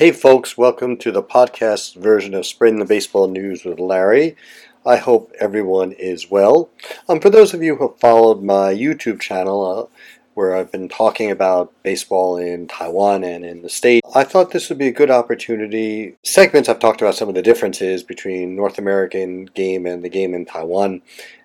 Hey, folks, welcome to the podcast version of Spreading the Baseball News with Larry. I hope everyone is well. Um, for those of you who have followed my YouTube channel, uh, where I've been talking about baseball in Taiwan and in the States, I thought this would be a good opportunity. Segments I've talked about some of the differences between North American game and the game in Taiwan.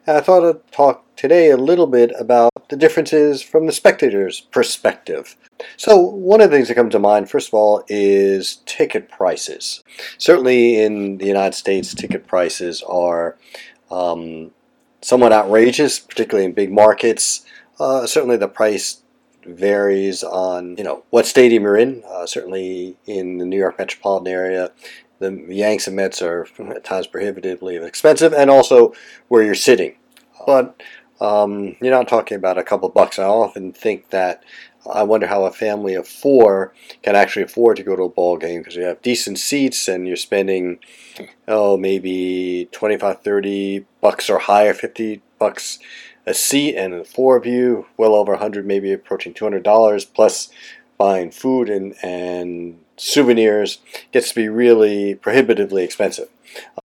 And I thought I'd talk today a little bit about the differences from the spectator's perspective. So, one of the things that comes to mind, first of all, is ticket prices. Certainly in the United States, ticket prices are um, somewhat outrageous, particularly in big markets. Uh, certainly the price varies on you know what stadium you're in. Uh, certainly in the New York metropolitan area, the Yanks and Mets are at times prohibitively expensive, and also where you're sitting. But um, you're not talking about a couple bucks. I often think that I wonder how a family of four can actually afford to go to a ball game because you have decent seats and you're spending, oh, maybe 25, 30 bucks or higher, 50 bucks a seat, and four of you, well over 100, maybe approaching $200, plus buying food and, and souvenirs gets to be really prohibitively expensive.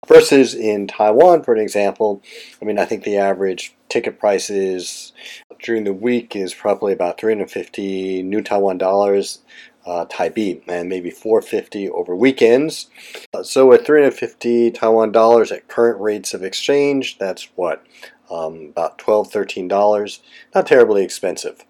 Versus in Taiwan, for an example, I mean, I think the average ticket prices during the week is probably about 350 new Taiwan dollars, uh, Taipei, and maybe 450 over weekends. Uh, so at 350 Taiwan dollars at current rates of exchange, that's what um, about $12, $13. Not terribly expensive.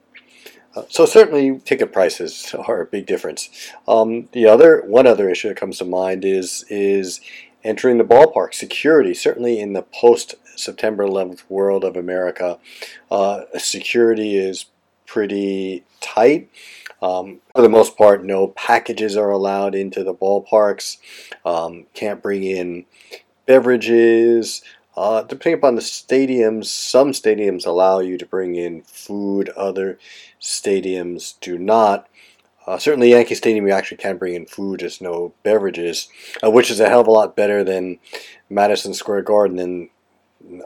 Uh, so certainly ticket prices are a big difference. Um, the other one other issue that comes to mind is is entering the ballpark security. Certainly in the post September 11th world of America, uh, security is pretty tight. Um, for the most part, no packages are allowed into the ballparks. Um, can't bring in beverages. Uh, depending upon the stadiums, some stadiums allow you to bring in food, other stadiums do not. Uh, certainly, Yankee Stadium, you actually can bring in food, just no beverages, uh, which is a hell of a lot better than Madison Square Garden and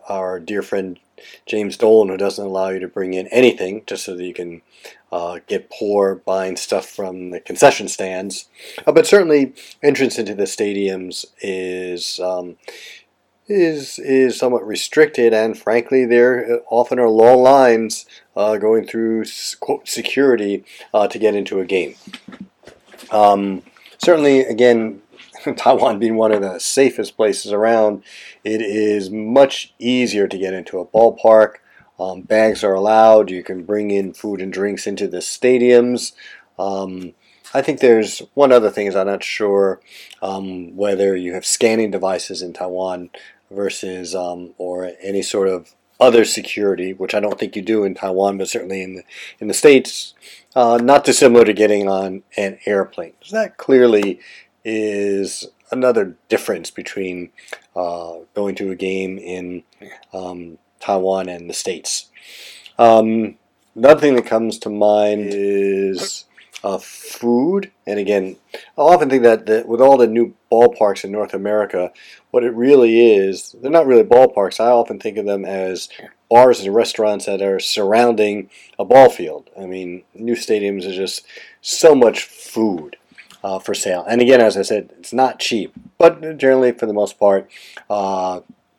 our dear friend James Dolan, who doesn't allow you to bring in anything just so that you can uh, get poor buying stuff from the concession stands. Uh, but certainly, entrance into the stadiums is um, is is somewhat restricted, and frankly, there often are long lines uh, going through quote, security uh, to get into a game. Um, certainly, again, Taiwan being one of the safest places around, it is much easier to get into a ballpark. Um, bags are allowed. You can bring in food and drinks into the stadiums. Um, I think there's one other thing is I'm not sure um, whether you have scanning devices in Taiwan versus um, or any sort of other security, which I don't think you do in Taiwan, but certainly in the, in the states, uh, not dissimilar to getting on an airplane. So that clearly is another difference between uh, going to a game in um, Taiwan and the states. Um, another thing that comes to mind is uh, food. And again, I often think that, that with all the new ballparks in North America, what it really is, they're not really ballparks. I often think of them as bars and restaurants that are surrounding a ball field. I mean, new stadiums are just so much food. Uh, for sale, and again, as I said, it's not cheap, but generally, for the most part, uh,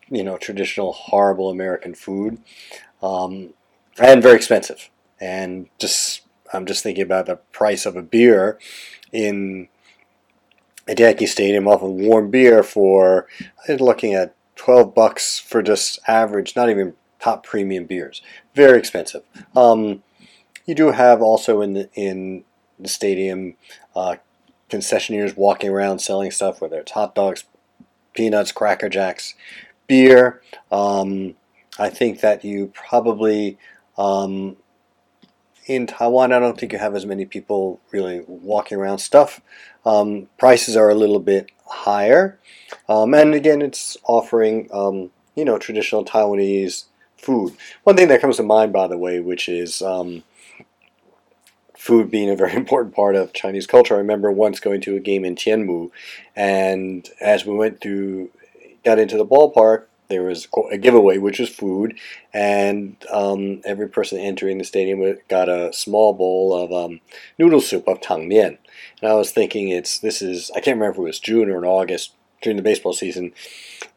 you know, traditional horrible American food, um, and very expensive, and just I'm just thinking about the price of a beer in a Yankee Stadium, off often warm beer for I'm looking at 12 bucks for just average, not even top premium beers. Very expensive. Um, you do have also in the, in the stadium uh, concessionaires walking around selling stuff, whether it's hot dogs, peanuts, cracker jacks, beer. Um, I think that you probably um, in Taiwan, I don't think you have as many people really walking around stuff. Um, prices are a little bit higher, um, and again, it's offering um, you know traditional Taiwanese food. One thing that comes to mind, by the way, which is um, food being a very important part of Chinese culture. I remember once going to a game in Tianmu, and as we went through, got into the ballpark, there was a giveaway, which was food, and um, every person entering the stadium got a small bowl of um, noodle soup of tangmian. And I was thinking, it's this is I can't remember if it was June or in August during the baseball season.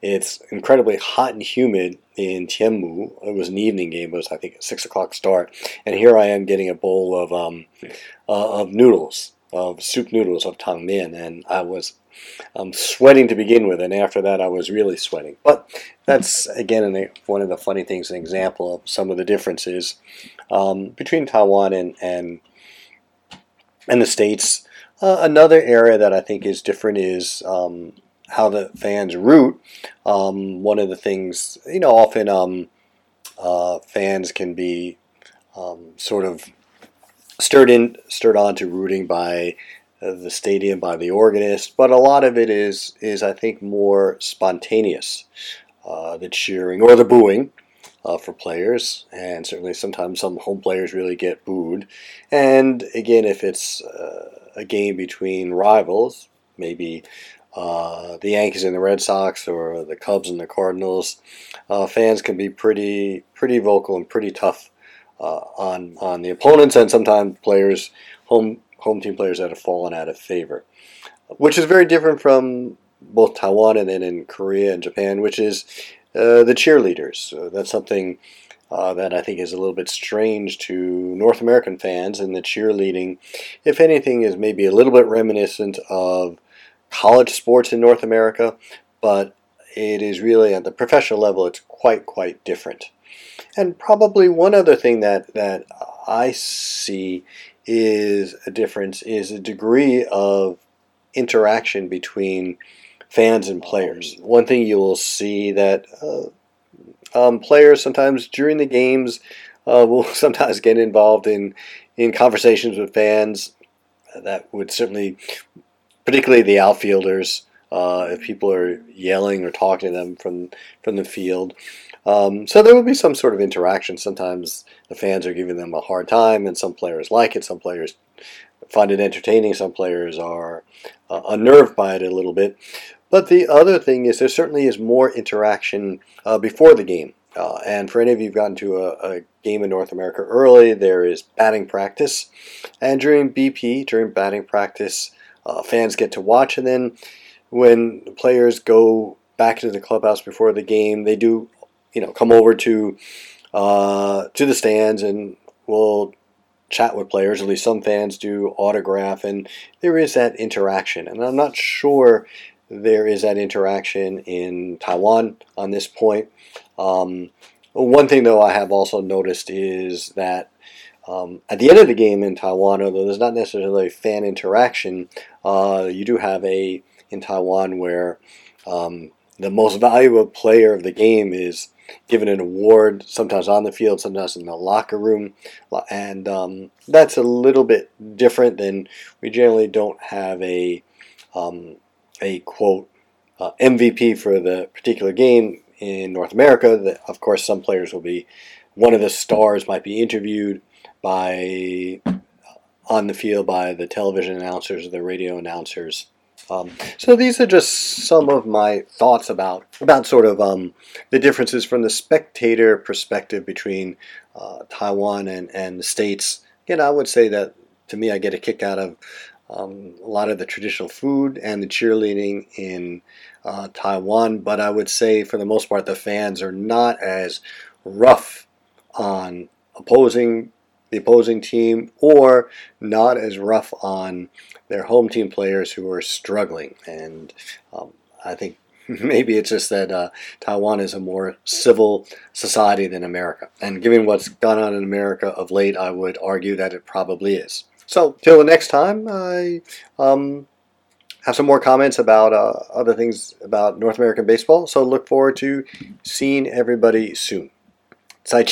It's incredibly hot and humid in Tianmu. It was an evening game. It was I think a six o'clock start, and here I am getting a bowl of um, uh, of noodles, of soup noodles of tangmian, and I was um, sweating to begin with, and after that I was really sweating. But that's again one of the funny things, an example of some of the differences um, between Taiwan and and and the states. Uh, another area that I think is different is um, how the fans root. Um, one of the things, you know, often um, uh, fans can be um, sort of stirred in, stirred on to rooting by the stadium, by the organist, but a lot of it is is I think more spontaneous. Uh, the cheering or the booing uh, for players, and certainly sometimes some home players really get booed. And again, if it's uh, a game between rivals, maybe uh, the Yankees and the Red Sox or the Cubs and the Cardinals, uh, fans can be pretty pretty vocal and pretty tough uh, on on the opponents and sometimes players home home team players that have fallen out of favor, which is very different from both Taiwan and then in Korea and Japan, which is uh, the cheerleaders. So that's something. Uh, that I think is a little bit strange to North American fans, and the cheerleading, if anything, is maybe a little bit reminiscent of college sports in North America, but it is really at the professional level, it's quite, quite different. And probably one other thing that, that I see is a difference is a degree of interaction between fans and players. One thing you will see that uh, um, players sometimes during the games uh, will sometimes get involved in in conversations with fans. That would certainly particularly the outfielders. Uh, if people are yelling or talking to them from from the field, um, so there will be some sort of interaction. Sometimes the fans are giving them a hard time, and some players like it. Some players find it entertaining. Some players are uh, unnerved by it a little bit. But the other thing is, there certainly is more interaction uh, before the game. Uh, and for any of you who've gotten to a, a, game in North America early, there is batting practice. And during BP, during batting practice, uh, fans get to watch. And then when players go back to the clubhouse before the game, they do, you know, come over to uh, to the stands and we'll chat with players. At least some fans do autograph, and there is that interaction. And I'm not sure there is that interaction in Taiwan on this point. Um, one thing, though, I have also noticed is that um, at the end of the game in Taiwan, although there's not necessarily fan interaction, uh, you do have a in Taiwan where um, the most valuable player of the game is given an award, sometimes on the field, sometimes in the locker room, and um, that's a little bit different than we generally don't have a um, a quote uh, MVP for the particular game in North America. That of course some players will be one of the stars might be interviewed by on the field by the television announcers or the radio announcers. Um, so these are just some of my thoughts about about sort of um, the differences from the spectator perspective between uh, Taiwan and, and the states. Again, I would say that to me, I get a kick out of um, a lot of the traditional food and the cheerleading in uh, Taiwan, but I would say for the most part, the fans are not as rough on opposing the opposing team or not as rough on their home team players who are struggling. And um, I think maybe it's just that uh, Taiwan is a more civil society than America. And given what's gone on in America of late, I would argue that it probably is. So, till the next time, I um, have some more comments about uh, other things about North American baseball. So, look forward to seeing everybody soon. 再